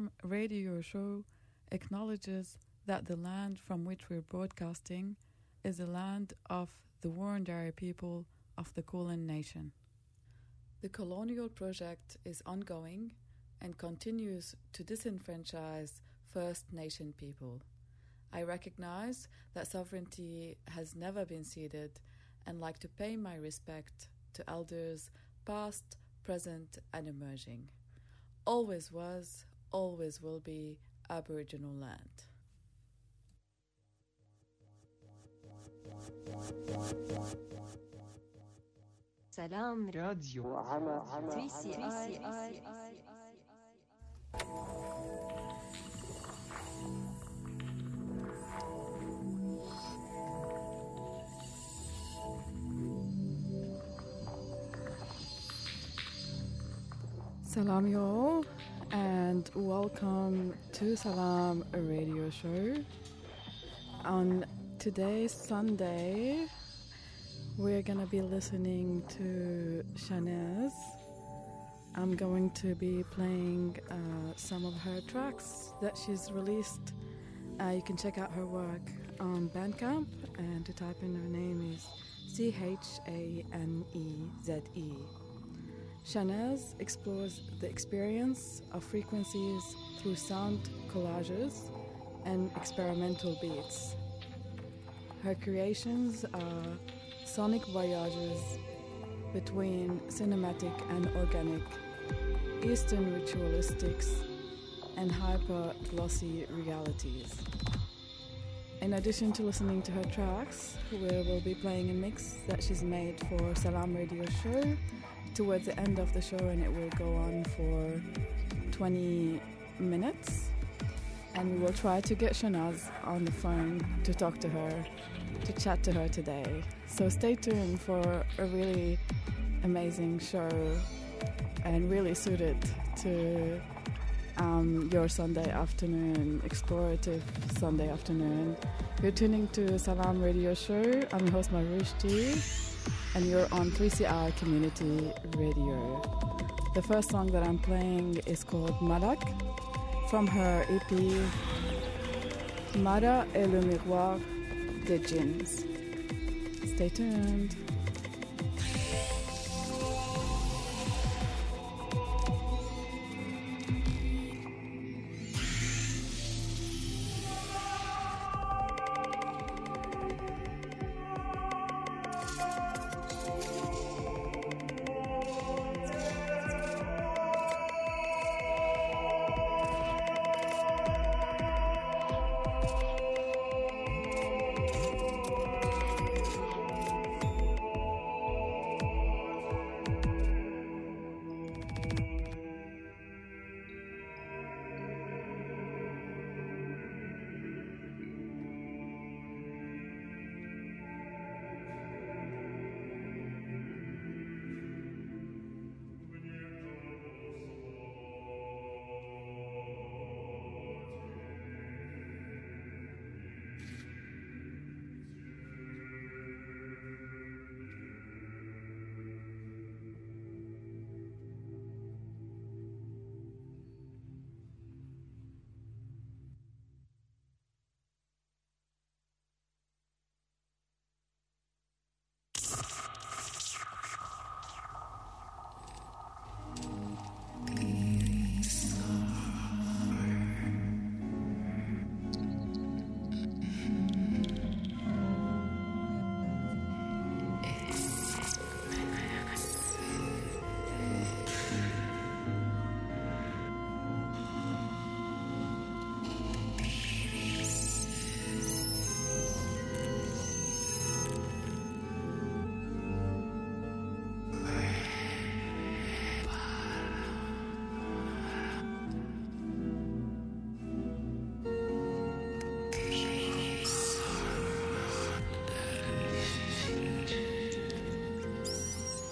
Salam radio show acknowledges that the land from which we're broadcasting is the land of the Wurundjeri people of the Kulin Nation. The colonial project is ongoing and continues to disenfranchise First Nation people. I recognize that sovereignty has never been ceded and like to pay my respect to elders past, present, and emerging. Always was, always will be Aboriginal land. سلام راديو تري سي آي Salam, y'all, and welcome to Salam Radio Show. On today's Sunday, we're gonna be listening to Chaneze. I'm going to be playing uh, some of her tracks that she's released. Uh, you can check out her work on Bandcamp, and to type in her name is C H A N E Z E. Chaneze explores the experience of frequencies through sound collages and experimental beats. Her creations are sonic voyages between cinematic and organic, Eastern ritualistics, and hyper glossy realities. In addition to listening to her tracks, we will be playing a mix that she's made for Salam Radio Show towards the end of the show, and it will go on for 20 minutes. And we will try to get Chaneze on the phone to talk to her, to chat to her today. So stay tuned for a really amazing show and really suited to um, your Sunday afternoon, explorative Sunday afternoon. You're tuning to Salam Radio Show. I'm your host Marushti and you're on 3CR Community Radio. The first song that I'm playing is called Malak from her EP Mara et le miroir des djinns. Stay tuned.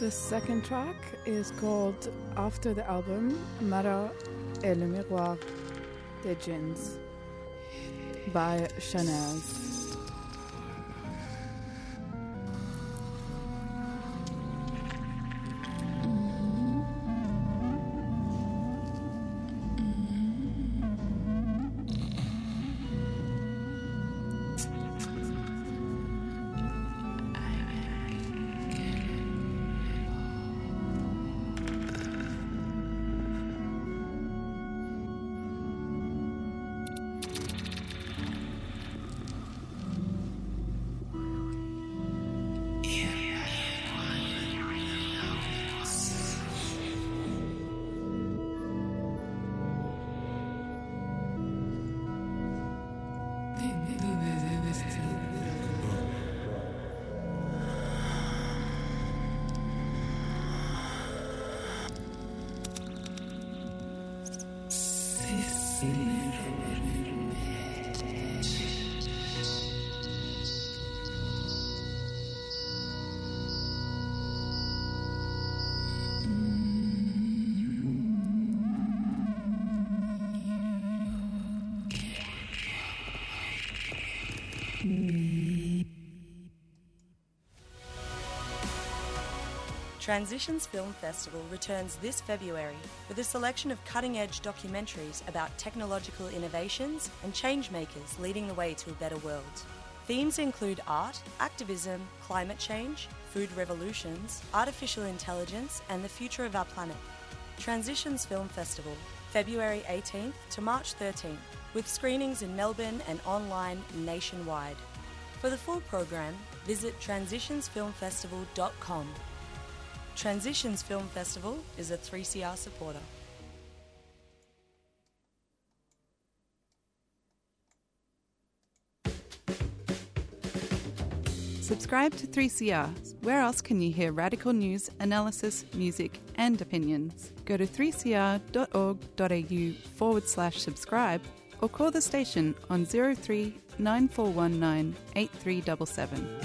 The second track is called After the Album Mara et le Miroir des Djinns by Chaneze. Transitions Film Festival returns this February with a selection of cutting edge documentaries about technological innovations and change makers leading the way to a better world. Themes include art, activism, climate change, food revolutions, artificial intelligence, and the future of our planet. Transitions Film Festival, February 18th to March 13th, with screenings in Melbourne and online nationwide. For the full program, visit transitionsfilmfestival.com. Transitions Film Festival is a 3CR supporter. Subscribe to 3CR. Where else can you hear radical news, analysis, music, and opinions? Go to 3cr.org.au forward slash subscribe or call the station on 03 9419 8377.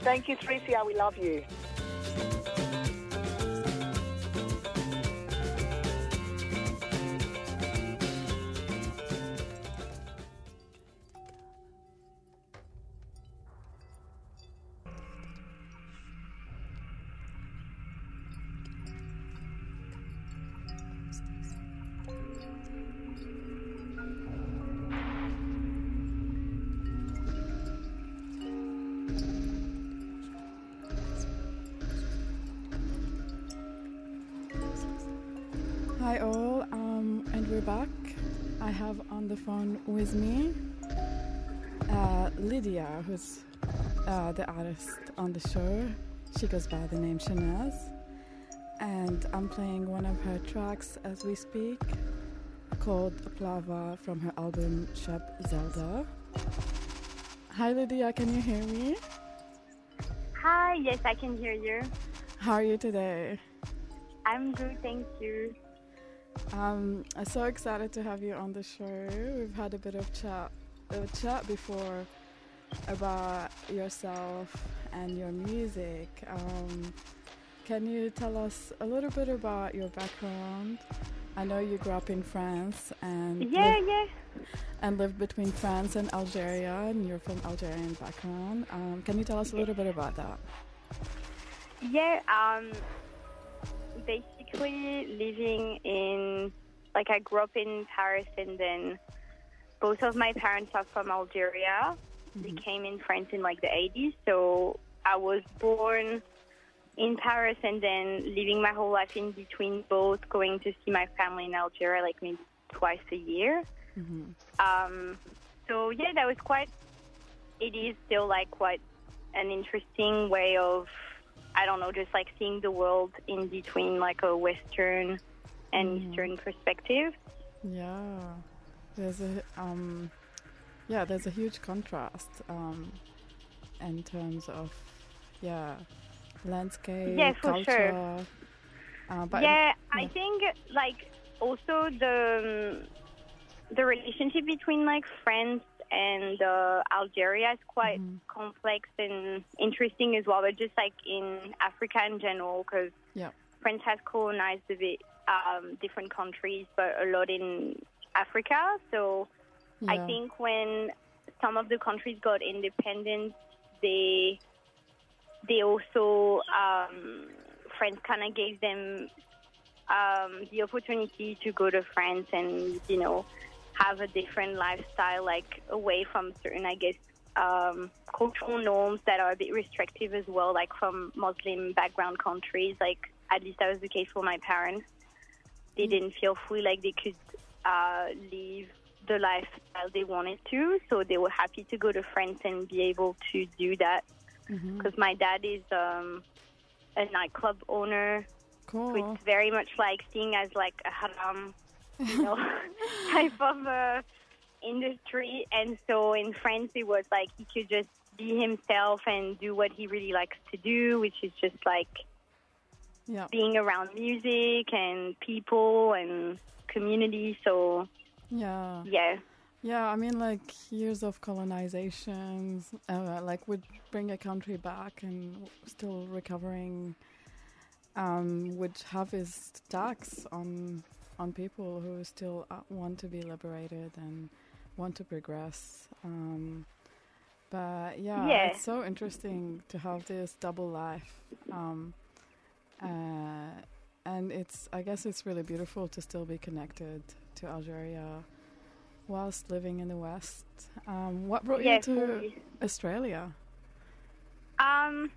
Thank you, 3CR. We love you. With me uh, Lydia, who's uh, the artist on the show. She goes by the name Chaneze, and I'm playing one of her tracks as we speak, called Plava from her album Shop Zelda. Hi Lydia, can you hear me? Hi, yes, I can hear you. How are you today? I'm good, thank you. Um, I'm so excited to have you on the show. We've had a bit of chat, a chat before about yourself and your music. Um, can you tell us a little bit about your background? I know you grew up in France and Yeah, lived, yeah. and lived between France and Algeria, and you're from Algerian background. Um, can you tell us a little bit about that? Yeah, um, living in, like, I grew up in Paris and then both of my parents are from Algeria. They came in France in, like, the 80s. So I was born in Paris and then living my whole life in between both, going to see my family in Algeria, like, maybe twice a year. Um, so yeah, that was quite. It is still like quite an interesting way of, I don't know, just like seeing the world in between like a Western and Eastern perspective. Yeah, there's a um, yeah, there's a huge contrast um, in terms of yeah, landscape, Yeah, for culture. sure. Uh, but yeah, I think like also the um, the relationship between like France and uh, Algeria is quite Mhm. complex and interesting as well. But just like in Africa in general, because Yeah. France has colonized a bit um, different countries, but a lot in Africa. So I think when some of the countries got independence, they they also um, France kind of gave them um, the opportunity to go to France and you know have a different lifestyle, like away from certain, I guess, um, cultural norms that are a bit restrictive as well, like from Muslim background countries. Like at least that was the case for my parents. They didn't feel free, like they could uh, live the lifestyle they wanted to, so they were happy to go to France and be able to do that. Because my dad is um, a nightclub owner, so it's very much like seen as like a haram, you know, type of uh, industry. And so in France, it was like he could just be himself and do what he really likes to do, which is just like Yeah, being around music and people and community. So yeah, yeah, yeah. I mean, like years of colonizations, uh, like would bring a country back and still recovering. Um, would have his tax on on people who still uh, want to be liberated and want to progress. Um, But yeah, Yeah. it's so interesting to have this double life. Um, uh, and it's, I guess it's really beautiful to still be connected to Algeria whilst living in the West. Um, what brought you to. Australia? Um,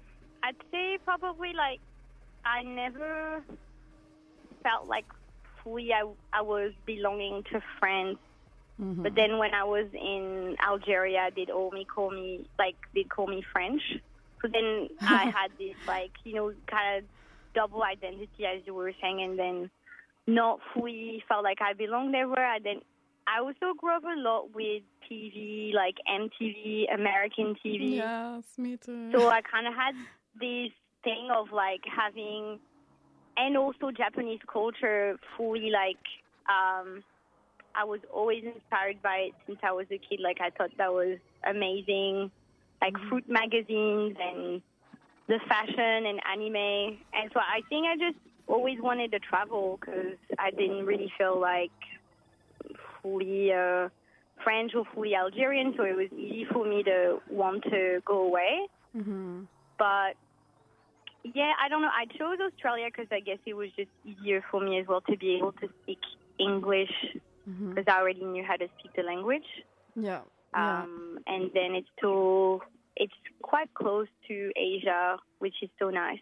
I'd say probably like I never felt like fully I, I was belonging to France. Mm-hmm. But then when I was in Algeria, they'd all me call me like they'd call me French. So then I had this like you know kind of double identity as you were saying, and then not fully felt like I belonged everywhere. I then I also grew up a lot with TV, like MTV, American TV. Yes, me too. So I kind of had this thing of like having, and also Japanese culture fully like, um, I was always inspired by it since I was a kid. Like I thought that was amazing, like fruit magazines and the fashion and anime. And so I think I just always wanted to travel because I didn't really feel like fully uh, French or fully Algerian. So it was easy for me to want to go away hmm but yeah, I don't know. I chose Australia because I guess it was just easier for me as well to be able to speak English because I already knew how to speak the language. Yeah. Yeah. Um, and then it's still it's quite close to Asia, which is so nice.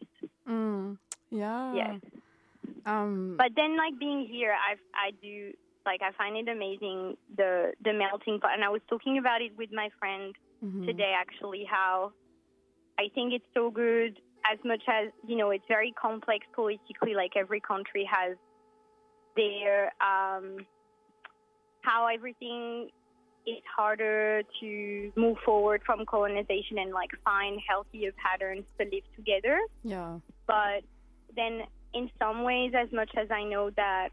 Mm, yeah. Yeah. Um, But then, like being here, I I do like I find it amazing the the melting pot. And I was talking about it with my friend mhm. today actually how I think it's so good as much as you know it's very complex politically like every country has their um how everything is harder to move forward from colonization and like find healthier patterns to live together Yeah. but then in some ways as much as i know that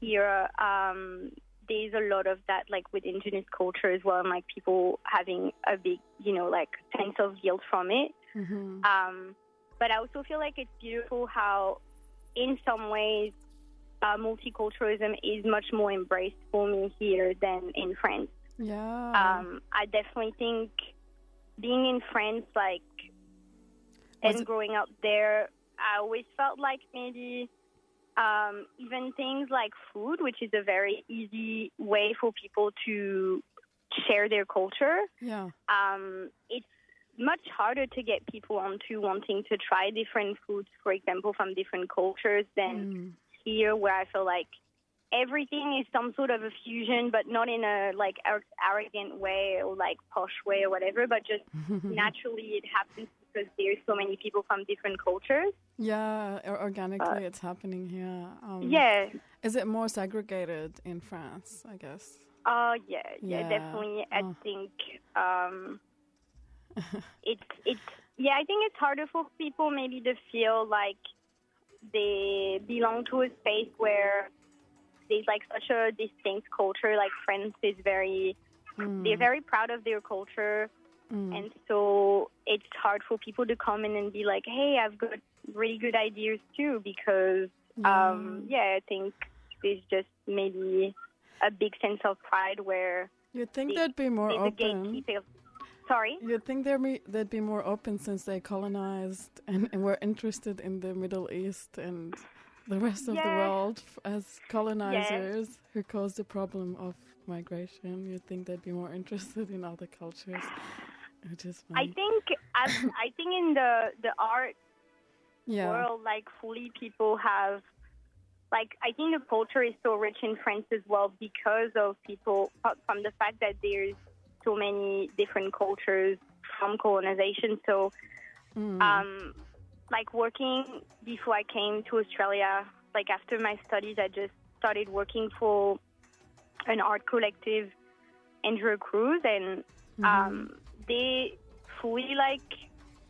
here um there's a lot of that like with indigenous culture as well and like people having a big you know like sense of guilt from it hmm um but i also feel like it's beautiful how in some ways uh, multiculturalism is much more embraced for me here than in france Yeah. um, I definitely think being in France, like, Was and it- growing up there, I always felt like maybe um, even things like food, which is a very easy way for people to share their culture, yeah. um, it's much harder to get people onto wanting to try different foods, for example, from different cultures than Mm. here where I feel like everything is some sort of a fusion, but not in a like ar- arrogant way or like posh way or whatever, but just naturally it happens because there's so many people from different cultures. Yeah. or- Organically, it's happening here. Um, Yeah. Is it more segregated in France? I guess. Uh yeah, yeah, Yeah. definitely. I Oh. think um it's it's yeah, I think it's harder for people maybe to feel like they belong to a space where there's like such a distinct culture. Like France is very they're very proud of their culture Mm. and so it's hard for people to come in and be like, Hey, I've got really good ideas too because um yeah, I think there's just maybe a big sense of pride where You'd think the- they'd be more open. Sorry. You'd think they'd be, they'd be more open since they colonized and, and were interested in the Middle East and the rest of the world as colonizers who caused the problem of migration. You'd think they'd be more interested in other cultures, which is I think as, I think in the the art yeah. world, like fully people have, like I think the culture is so rich in France as well because of people from the fact that there's so many different cultures from colonization. So, Mm. um, like working before I came to Australia, like after my studies, I just started working for an art collective, Andrew Cruz, and um, they fully like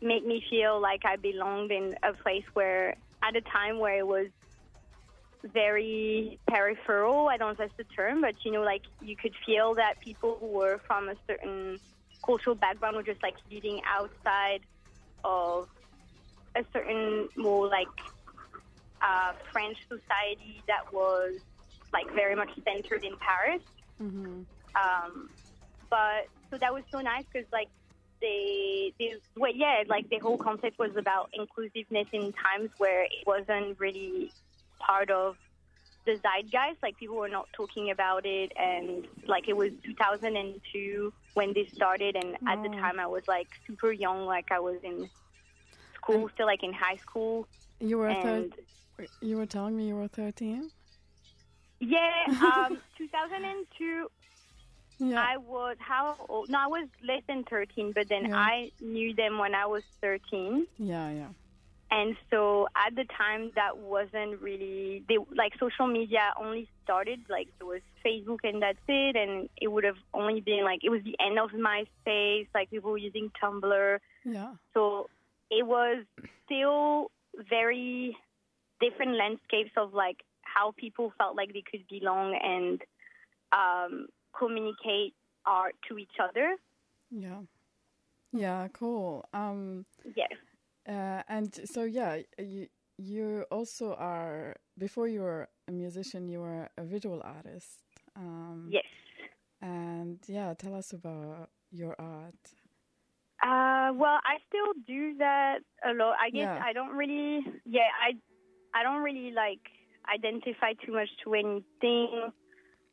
make me feel like I belonged in a place where, at a time where it was very peripheral. I don't know if that's the term, but you know, like you could feel that people who were from a certain cultural background were just like living outside of a certain more like uh, French society that was like very much centered in Paris. hmm Um, but so that was so nice because like they, they, well, yeah, like the whole concept was about inclusiveness in times where it wasn't really part of the zeitgeist. Like people were not talking about it, and like it was 2002 when this started, and at the Oh. time I was like super young, like I was in school, still like in high school, You were and thir- you were telling me you were 13? yeah, um, 2002. Yeah. I was how old? No, I was less than 13, but then Yeah. I knew them when I was 13. yeah, yeah. And so at the time, that wasn't really they like social media only started like there was Facebook and that's it, and it would have only been like it was the end of MySpace, like people were using Tumblr, Yeah. so it was still very different landscapes of like how people felt like they could belong and um, communicate art to each other. Yeah. Yeah, cool. Um Yes. Uh, and so yeah, you you also are before you were a musician, you were a visual artist. Um Yes. and yeah, tell us about your art. Uh, well, I still do that a lot. I guess Yeah. I don't really, yeah, I, I don't really like identify too much to anything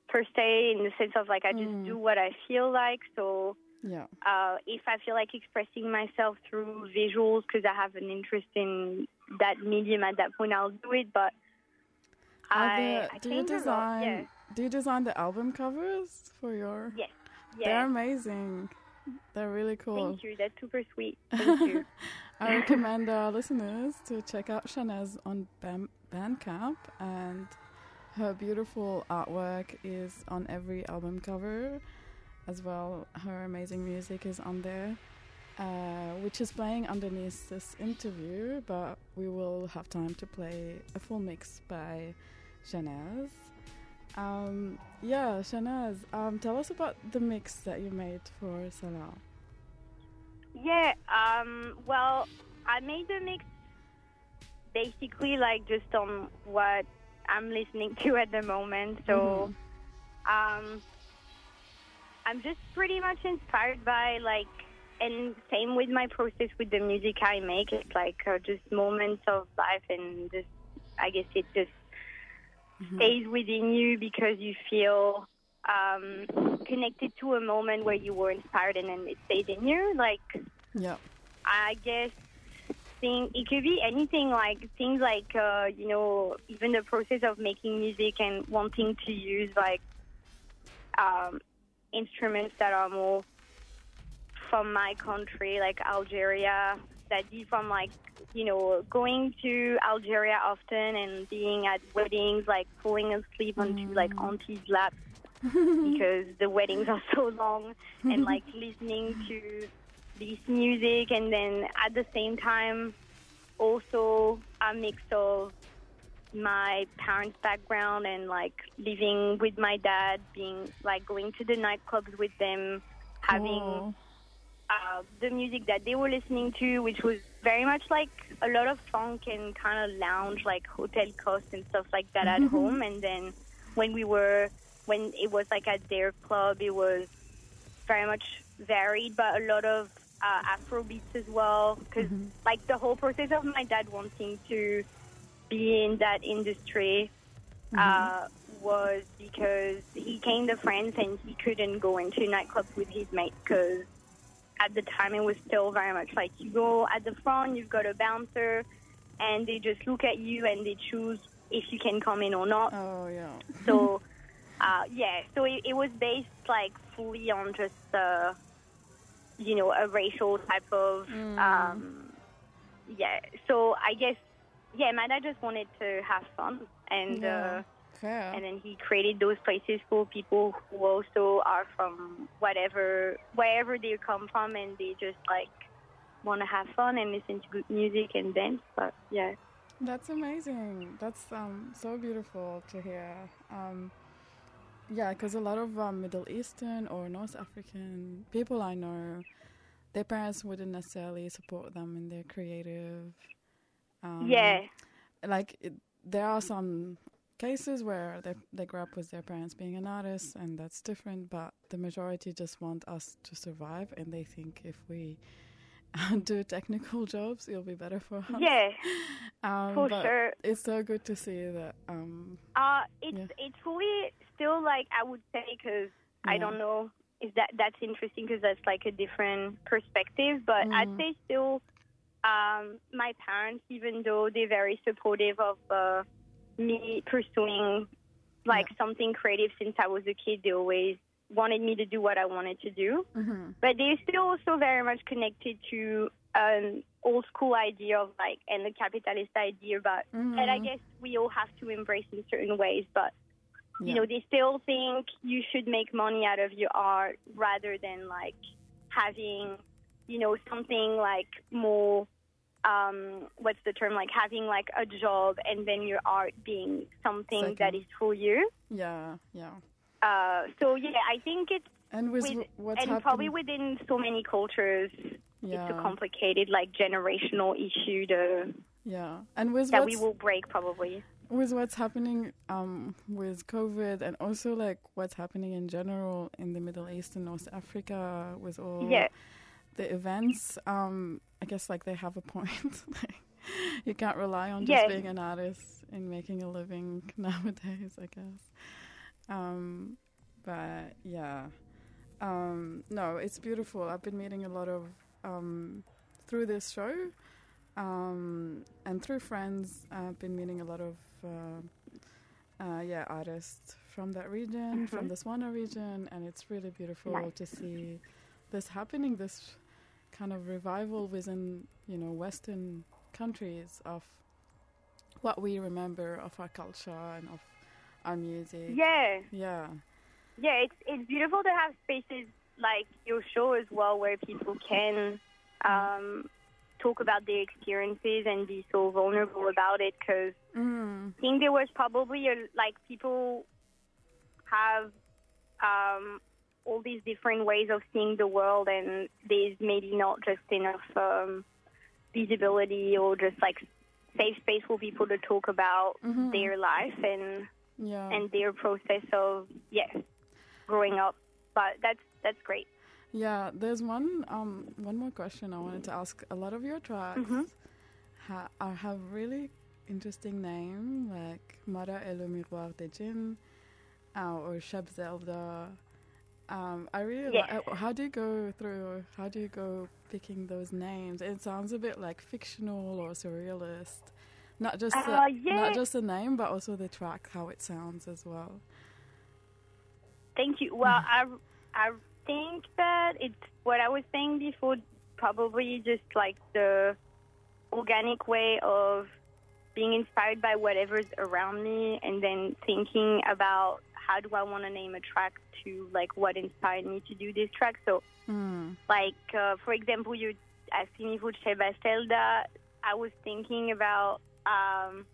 per se in the sense of like I just Mm. do what I feel like. So Yeah. uh, if I feel like expressing myself through visuals because I have an interest in that medium at that point, I'll do it. But I, the- I do you lot, design yeah. do you design the album covers for your Yes. They're amazing. They're really cool. Thank you. That's super sweet. Thank you. I recommend our listeners to check out Chaneze on Bam- Bandcamp, and her beautiful artwork is on every album cover as well. Her amazing music is on there, uh, which is playing underneath this interview, but we will have time to play a full mix by Chaneze. Um, yeah, Chaneze, um, tell us about the mix that you made for Salam. Yeah, um, well, I made the mix basically like just on what I'm listening to at the moment. So, um, I'm just pretty much inspired by like, and same with my process with the music I make. It's like uh, just moments of life, and just I guess it just stays within you because you feel um, connected to a moment where you were inspired, and then it stays in you. Like Yeah. I guess thing it could be anything like things like uh, you know even the process of making music and wanting to use like um, instruments that are more from my country like Algeria that be from like you know going to Algeria often and being at weddings like falling asleep onto mm. like auntie's lap because the weddings are so long and like listening to this music and then at the same time also a mix of my parents background and like living with my dad being like going to the nightclubs with them having Oh. uh, the music that they were listening to, which was very much like a lot of funk and kind of lounge, like Hôtel Costes and stuff like that at home. And then when we were, when it was like at their club, it was very much varied, but a lot of uh, Afro beats as well. Because like the whole process of my dad wanting to be in that industry uh, was because he came to France and he couldn't go into nightclubs with his mates because at the time it was still very much like you go at the front, you've got a bouncer, and they just look at you and they choose if you can come in or not. Oh yeah. So, uh, yeah, so it, it was based like fully on just, uh, you know, a racial type of, um, yeah. So I guess, yeah, my dad just wanted to have fun, and Yeah. uh, and then he created those places for people who also are from whatever, wherever they come from, and they just like want to have fun and listen to good music and dance. But yeah. That's amazing. That's um, so beautiful to hear. Um, yeah, because a lot of um, Middle Eastern or North African people I know, their parents wouldn't necessarily support them in their creative. Um, yeah. Like it, there are some cases where they they grew up with their parents being an artist, and that's different. But the majority just want us to survive, and they think if we do technical jobs, it'll be better for us. Yeah, um, for sure. It's so good to see that. Um, Uh, it's Yeah. it's fully still like I would say because I don't know if that that's interesting because that's like a different perspective. But I'd Mhm. say still, um, my parents, even though they're very supportive of uh, me pursuing like something creative since I was a kid, they always wanted me to do what I wanted to do. mhm. But they're still also very much connected to an old school idea of like and the capitalist idea about and I Mhm. guess we all have to embrace in certain ways, but you Yeah. know, they still think you should make money out of your art rather than like having, you know, something like more um what's the term like having like a job and then your art being something that Second. is for you. Yeah, yeah. Uh so yeah, I think it's And with, with, what's and happening, probably within so many cultures yeah, it's a complicated like generational issue to, yeah. And with that we will break probably. with what's happening um, with COVID and also like what's happening in general in the Middle East and North Africa with all Yeah. The events, um, I guess like they have a point. like, you can't rely on just Yeah. being an artist and making a living nowadays, I guess. Um, but yeah, um, no, it's beautiful. I've been meeting a lot of um, through this show um, and through friends. I've been meeting a lot of uh, uh, yeah artists from that region, from Mhm. the Swana region, and it's really beautiful Nice. to see this happening. This kind of revival within you know Western countries of what we remember of our culture and of our music. Yeah. Yeah. Yeah, it's it's beautiful to have spaces like your show as well, where people can um, talk about their experiences and be so vulnerable about it. Because Mm. I think there was probably a, like people have um, all these different ways of seeing the world, and there's maybe not just enough um, visibility or just like safe space for people to talk about Mhm. their life and Yeah. and their process of yes growing up but that's that's great Yeah, there's one um one more question I wanted to ask. A lot of your tracks Mhm. ha- are, have really interesting name like Mara et le miroir des djinns uh, or Sheb Zelda. Um, I really Yes. like. How do you go through? How do you go picking those names? It sounds a bit like fictional or surrealist. Not just the, Uh, yeah. not just the name, but also the track, how it sounds as well. thank you well i i think that it's what i was saying before probably just like the organic way of being inspired by whatever's around me and then thinking about how do i want to name a track to like what inspired me to do this track so Mm. Like, uh, for example, you asking me for Sheba Zelda. I was thinking about um,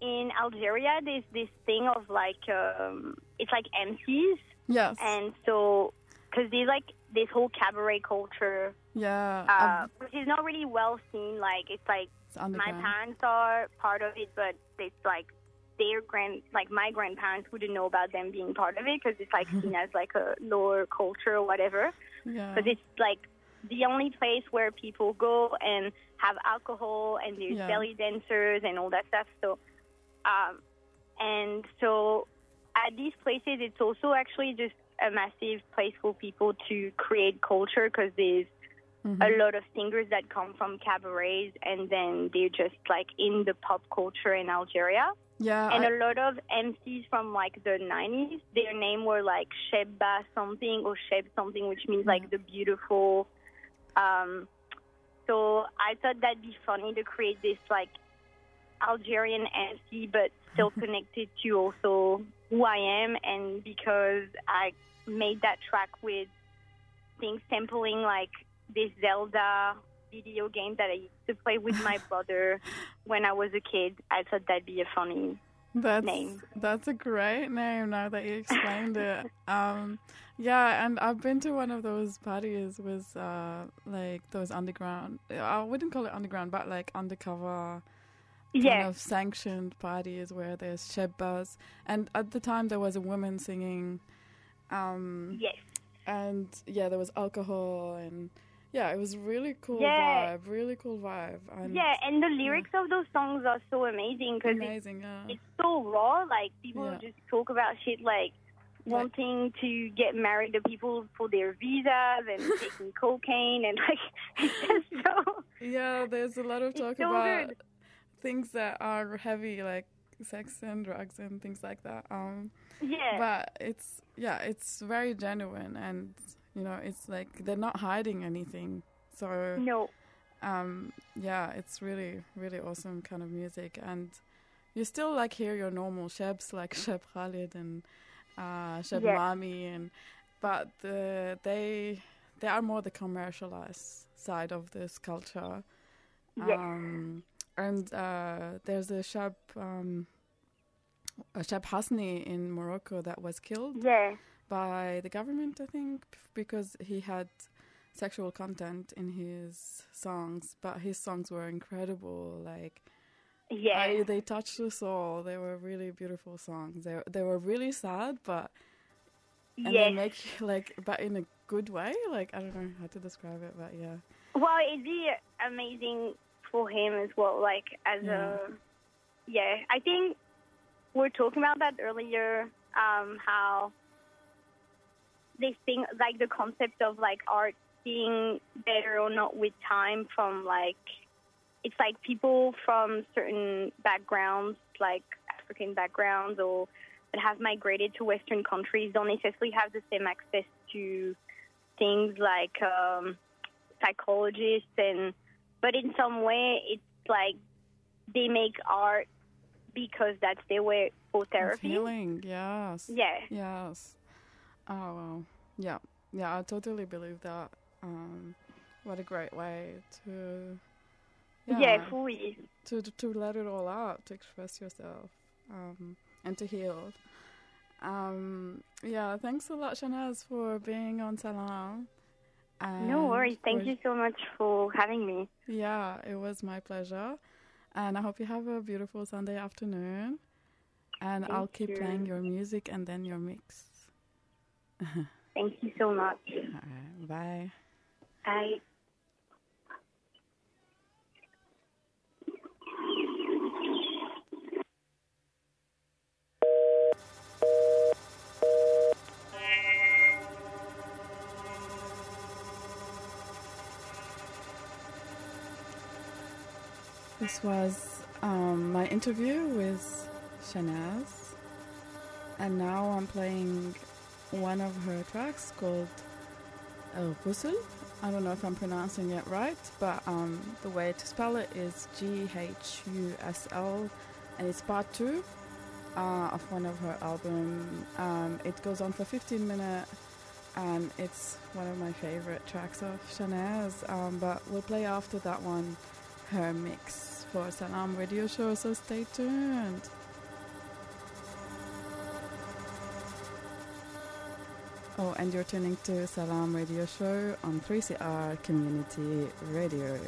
in Algeria, there's this thing of like, um, it's like MCs. Yes. And so, because there's like this whole cabaret culture, yeah. uh, which is not really well seen. Like, it's like it's my parents are part of it, but it's like their grand, like my grandparents wouldn't know about them being part of it because it's like seen as like a lower culture or whatever. Yeah. Because it's like the only place where people go and have alcohol and there's Yeah. belly dancers and all that stuff. So, um, and so at these places, it's also actually just a massive place for people to create culture because there's Mhm. a lot of singers that come from cabarets and then they're just like in the pop culture in Algeria. yeah. and I- a lot of MCs from like the 90s, their name were like Sheba something or Sheb something, which means like the beautiful. Um, so I thought that'd be funny to create this like Algerian MC, but still connected to also who I am, and because I made that track with things sampling like this Zelda video game that I used to play with my brother when I was a kid. I thought that'd be a funny. That's name. that's a great name. Now that you explained it, um, yeah, and I've been to one of those parties with uh, like those underground. I wouldn't call it underground, but like undercover Yeah. kind of sanctioned parties where there's shebbas, and at the time there was a woman singing, um, Yes. and yeah, there was alcohol, and yeah, it was really cool Yeah. vibe, really cool vibe, Yeah, and the lyrics of those songs are so amazing because it's. Yeah, it's so raw. Like people Yeah. just talk about shit like wanting to get married to people for their visas and taking cocaine and like it's just so yeah, there's a lot of talk so about good. things that are heavy, like sex and drugs and things like that. Um, yeah. but it's yeah it's very genuine and you know it's like they're not hiding anything so no. um yeah it's really really awesome kind of music and you still like hear your normal shebs like sheb Khaled and uh sheb Yeah. mami and but the, they they are more the commercialized side of this culture Yes. um and uh there's a sheb um a Cheb Hasni in Morocco that was killed Yeah. By the government, I think, because he had sexual content in his songs, but his songs were incredible. Like, Yeah. I, they touched the soul. They were really beautiful songs. They they were really sad, but and they yes. make like, but in a good way. Like I don't know how to describe it, but yeah, Well, it'd be amazing for him as well. Like as Yeah. a, yeah, I think we are talking about that earlier. Um, how they think like the concept of like art being better or not with time from like it's like people from certain backgrounds, like African backgrounds or that have migrated to Western countries, don't necessarily have the same access to things like um, psychologists and but in some way it's like they make art because that's their way for therapy. healing. Yes. Yeah. Yes. Oh wow. Yeah. Yeah. I totally believe that. Um, what a great way to. Yeah, fully. to to let it all out, to express yourself, um, and to heal. Um, yeah, thanks a lot, Chaneze, for being on Salam. No worries. Thank for- you so much for having me. Yeah, it was my pleasure, and I hope you have a beautiful Sunday afternoon. And Thank I'll keep you. playing your music and then your mix. Thank you so much. Right, bye. Bye. This was um, my interview with Chaneze, and now I'm playing one of her tracks called El Ghusl. I don't know if I'm pronouncing it right, but um, the way to spell it is G H U S L, and it's part two uh, of one of her album. Um, it goes on for 15 minutes, and it's one of my favorite tracks of Chaneze. Um, but we'll play after that one her mix for Salam Radio Show, so stay tuned. Oh, and you're tuning to Salam Radio Show on 3CR Community Radio.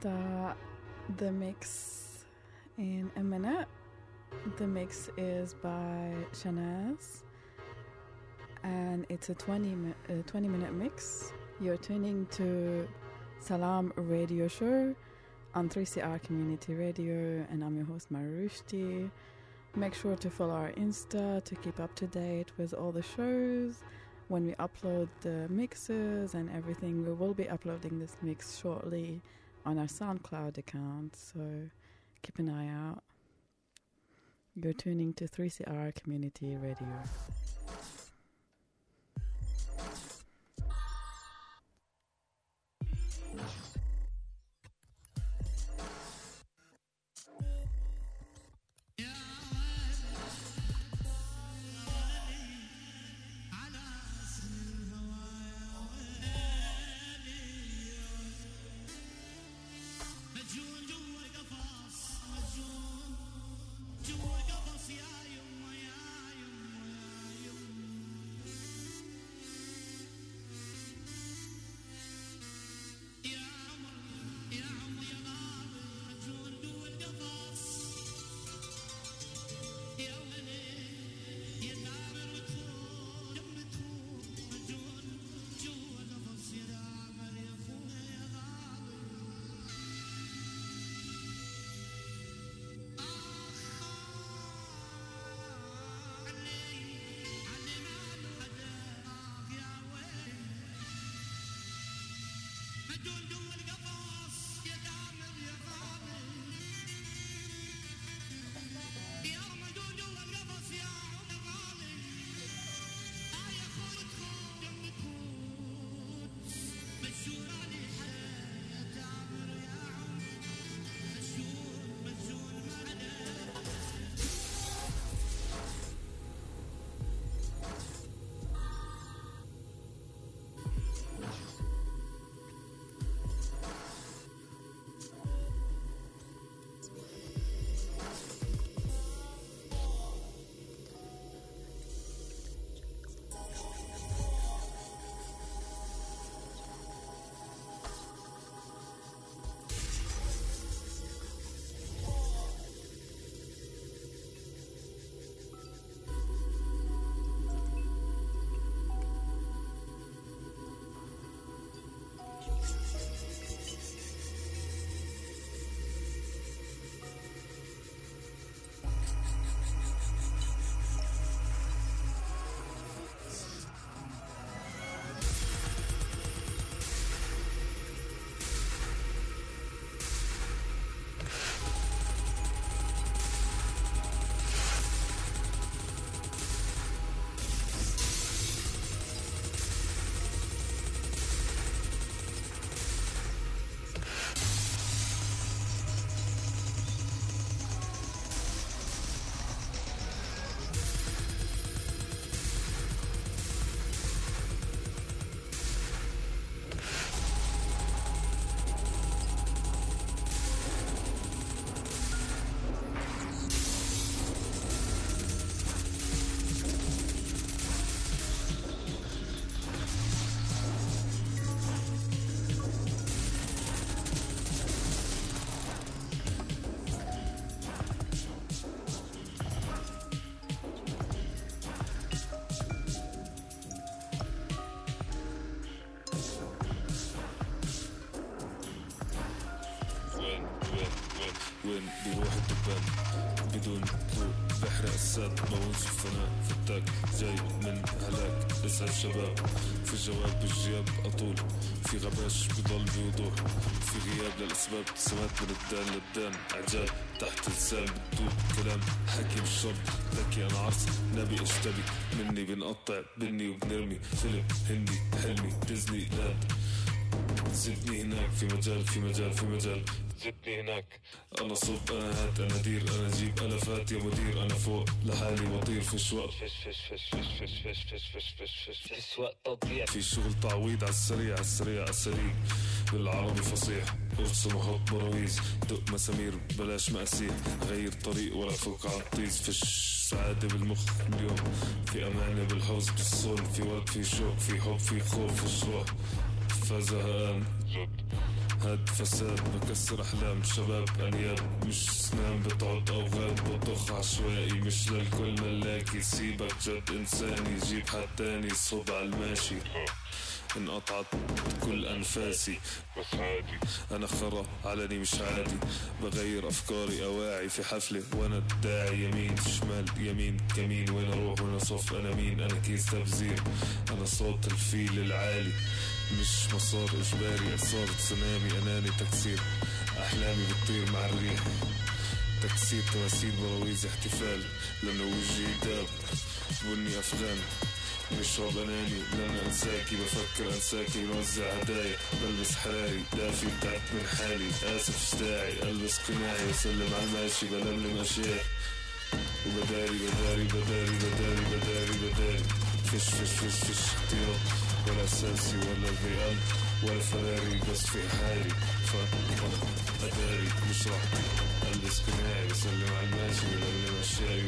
Start the mix in a minute. The mix is by Chaneze and it's a 20, mi- a 20 minute mix. You're tuning to Salam Radio Show on 3CR Community Radio, and I'm your host Marushti. Make sure to follow our Insta to keep up to date with all the shows. When we upload the mixes and everything, we will be uploading this mix shortly on our SoundCloud account, so keep an eye out. You're tuning to 3CR Community Radio. وين بروح الدبان بدون ضوء بحرق السد بونس الفناء فتاك جاي من هلاك اسأل شباب في الجواب بالجياب أطول في غباش بضل بوضوح في غياب للأسباب ابتسامات من الدان للدان إعجاب تحت لسان بتدوب كلام حكي بالشرط ذكي أنا عرس نبي اشتبي مني بنقطع بني وبنرمي فيلم هندي. حلمي ديزني لاند زدني هناك في مجال في مجال في مجال. زدني هناك. أنا صب أنا هات أنا دير أنا جيب الافات يا مدير. أنا فوق لحالي بطير في شوق في شغل تعويض على السريع على السريع على السريع. بالعربي فصيح. أرسم وحط براويز دق مسامير بلاش مقاسير غير طريق ولا فوق عالطيز فش سعادة بالمخ اليوم. في أمانة بالحوز بالصون في ورد في شوق في حب في خوف في شروق فزهقان هاد فساد بكسر أحلام شباب أنياب مش سنان بتعض اوغاد بطخ عشوائي مش للكل ملاكي سيبك جد انساني جيب حد تاني صب على الماشي. انقطعت كل أنفاسي. بس عادي أنا خرا علني مش عادي. بغير أفكاري أواعي في حفله وأنا الداعي يمين شمال يمين يمين وين أروح؟ وين أصف؟ أنا مين؟ أنا كيس تبذير أنا صوت الفيل العالي. مش مسار إجباري صار تسونامي أناني تكسير. أحلامي بتطير مع الريح. تكسير تماثيل براويز احتفال. لأنه وجهي داب بني أفغان. بشرب أناني. لن أنساكي. بفكر أنساكي. بنوزع هدايا. بلبس حراري. دافي تعبت من حالي. آسف داعي ألبس قناعي. بسلم على الماشي. بلملم اشياء وبداري بداري بداري بداري بداري بداري. فش فش فش فش. احتياط. ولا اساسي ولا الريال ولا فراري بس في حالي ف اداري مش راح البس قناعي بسلم على الماشي بلملم اشيائي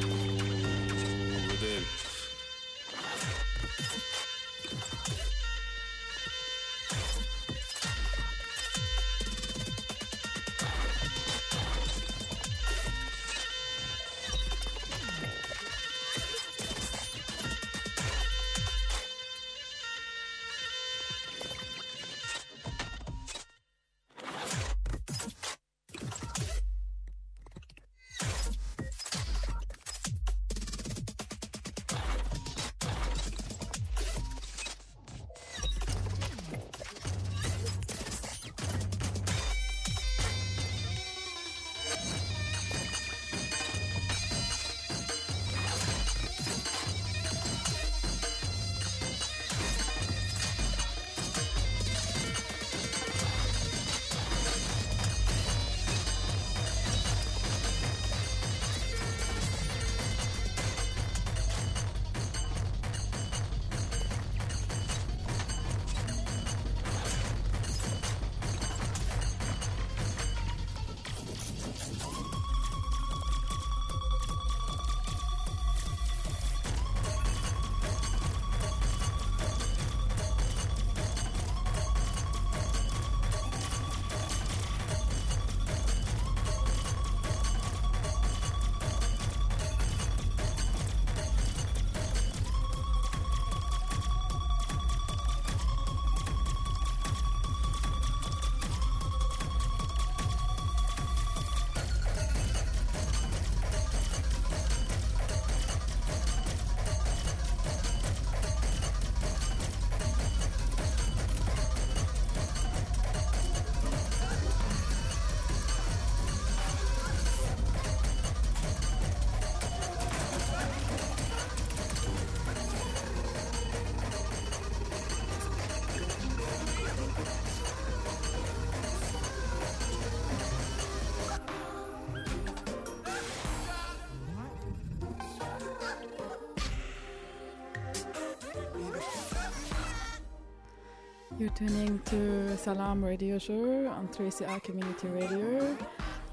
tuning to Salam Radio Show on 3CR Community Radio.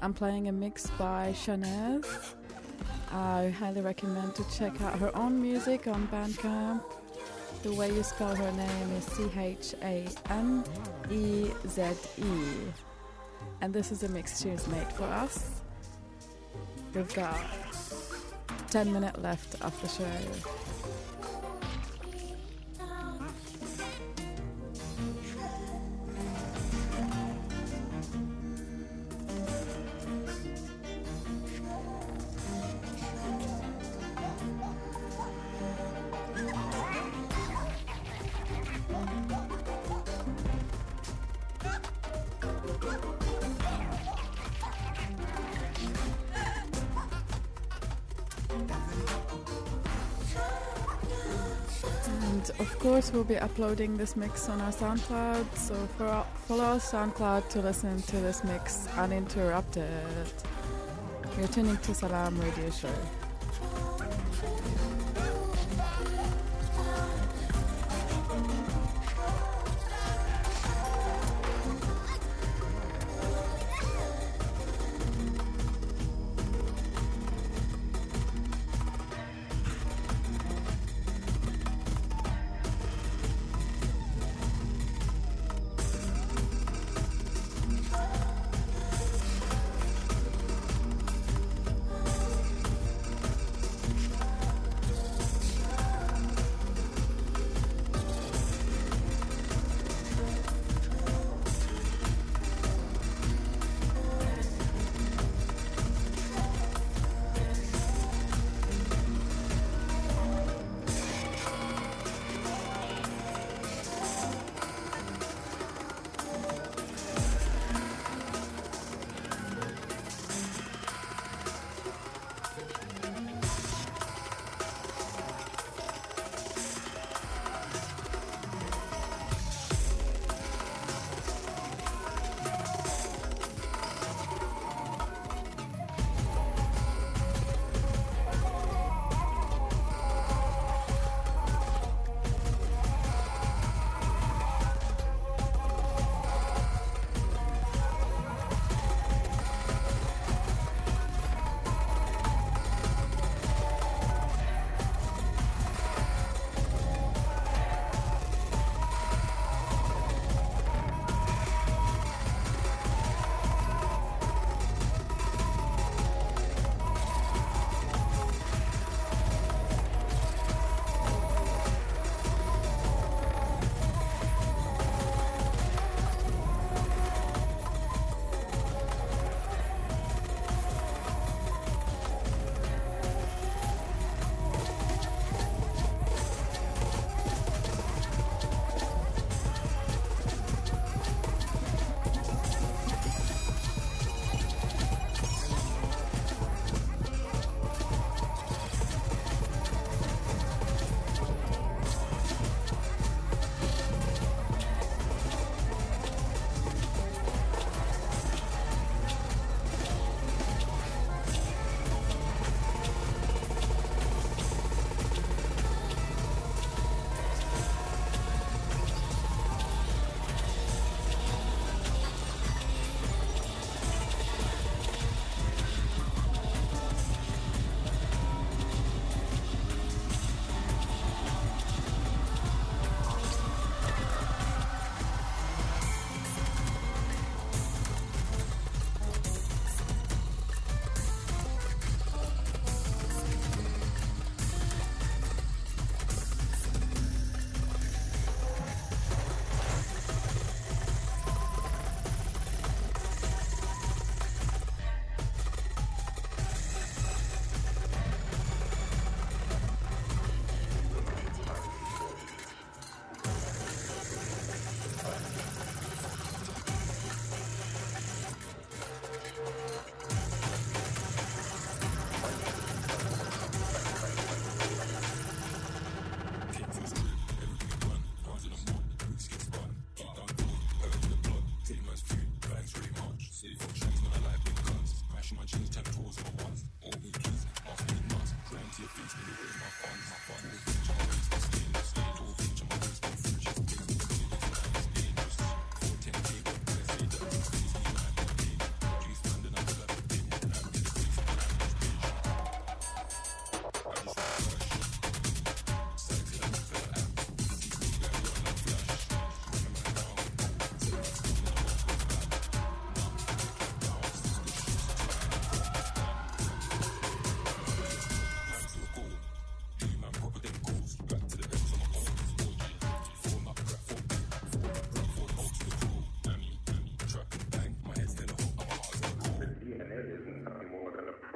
I'm playing a mix by Chaneze. I highly recommend to check out her own music on Bandcamp. The way you spell her name is C H A N E Z E. And this is a mix she's made for us. We've got 10 minutes left of the show. We'll be uploading this mix on our SoundCloud. So follow our SoundCloud to listen to this mix uninterrupted. You're tuning to Salam Radio Show.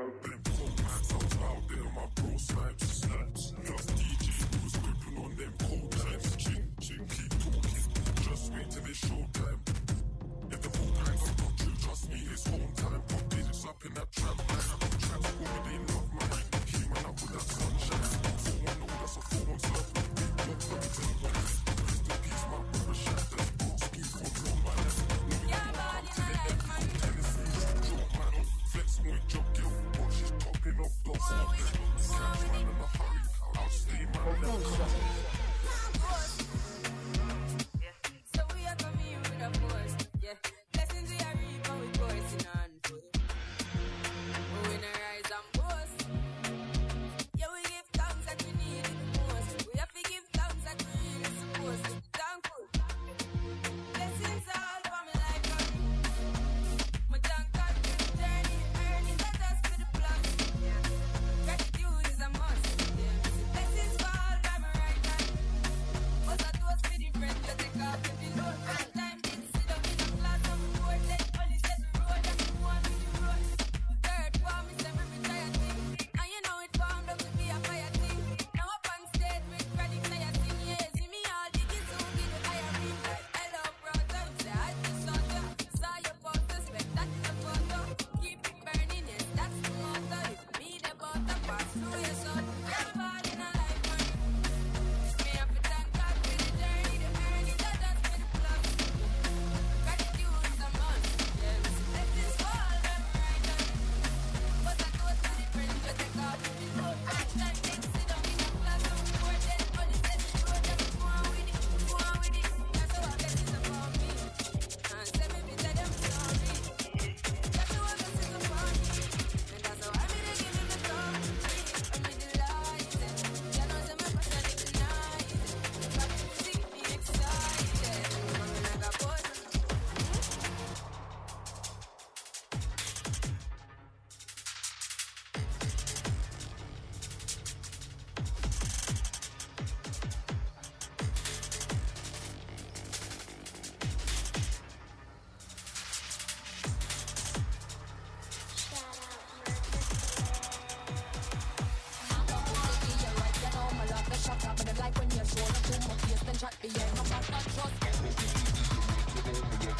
Big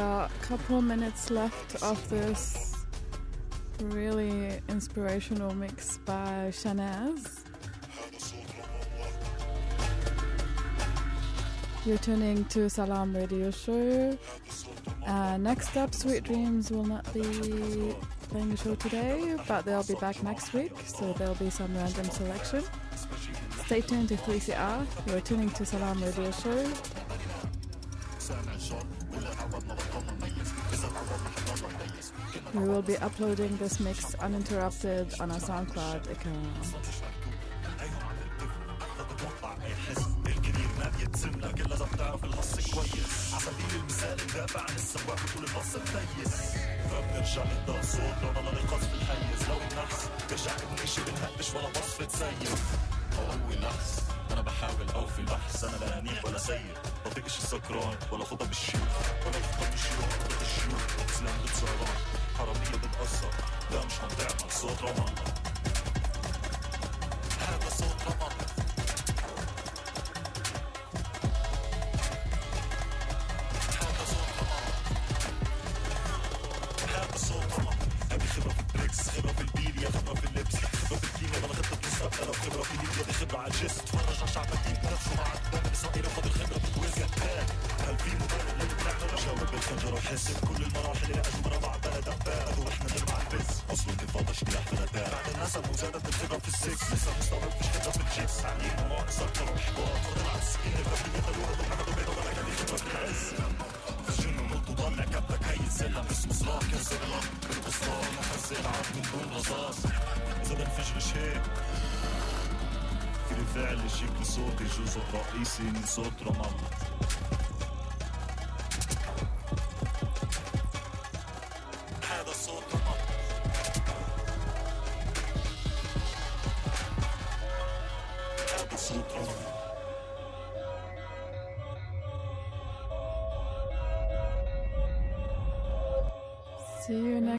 A couple minutes left of this really inspirational mix by Chaneze. You're tuning to Salam Radio Show. Uh, next up, Sweet Dreams will not be playing the show today, but they'll be back next week, so there'll be some random selection. Stay tuned to 3CR. You're tuning to Salam Radio Show. We will be uploading this mix uninterrupted on our SoundCloud account. فبنرجع نقدر صوتنا ضل نقص في الحيز لو النحس ترجع ابني شي بنهبش ولا وصفة سيء قوي نحس انا بحاول اوفي البحث انا لا انيب ولا سيء ما فيكش السكران ولا خطى بالشيوخ ولا يخطى بالشيوخ خطى الشيوخ سلام بتصارع حرامية بتأثر. لا مش تعمل صوت رمان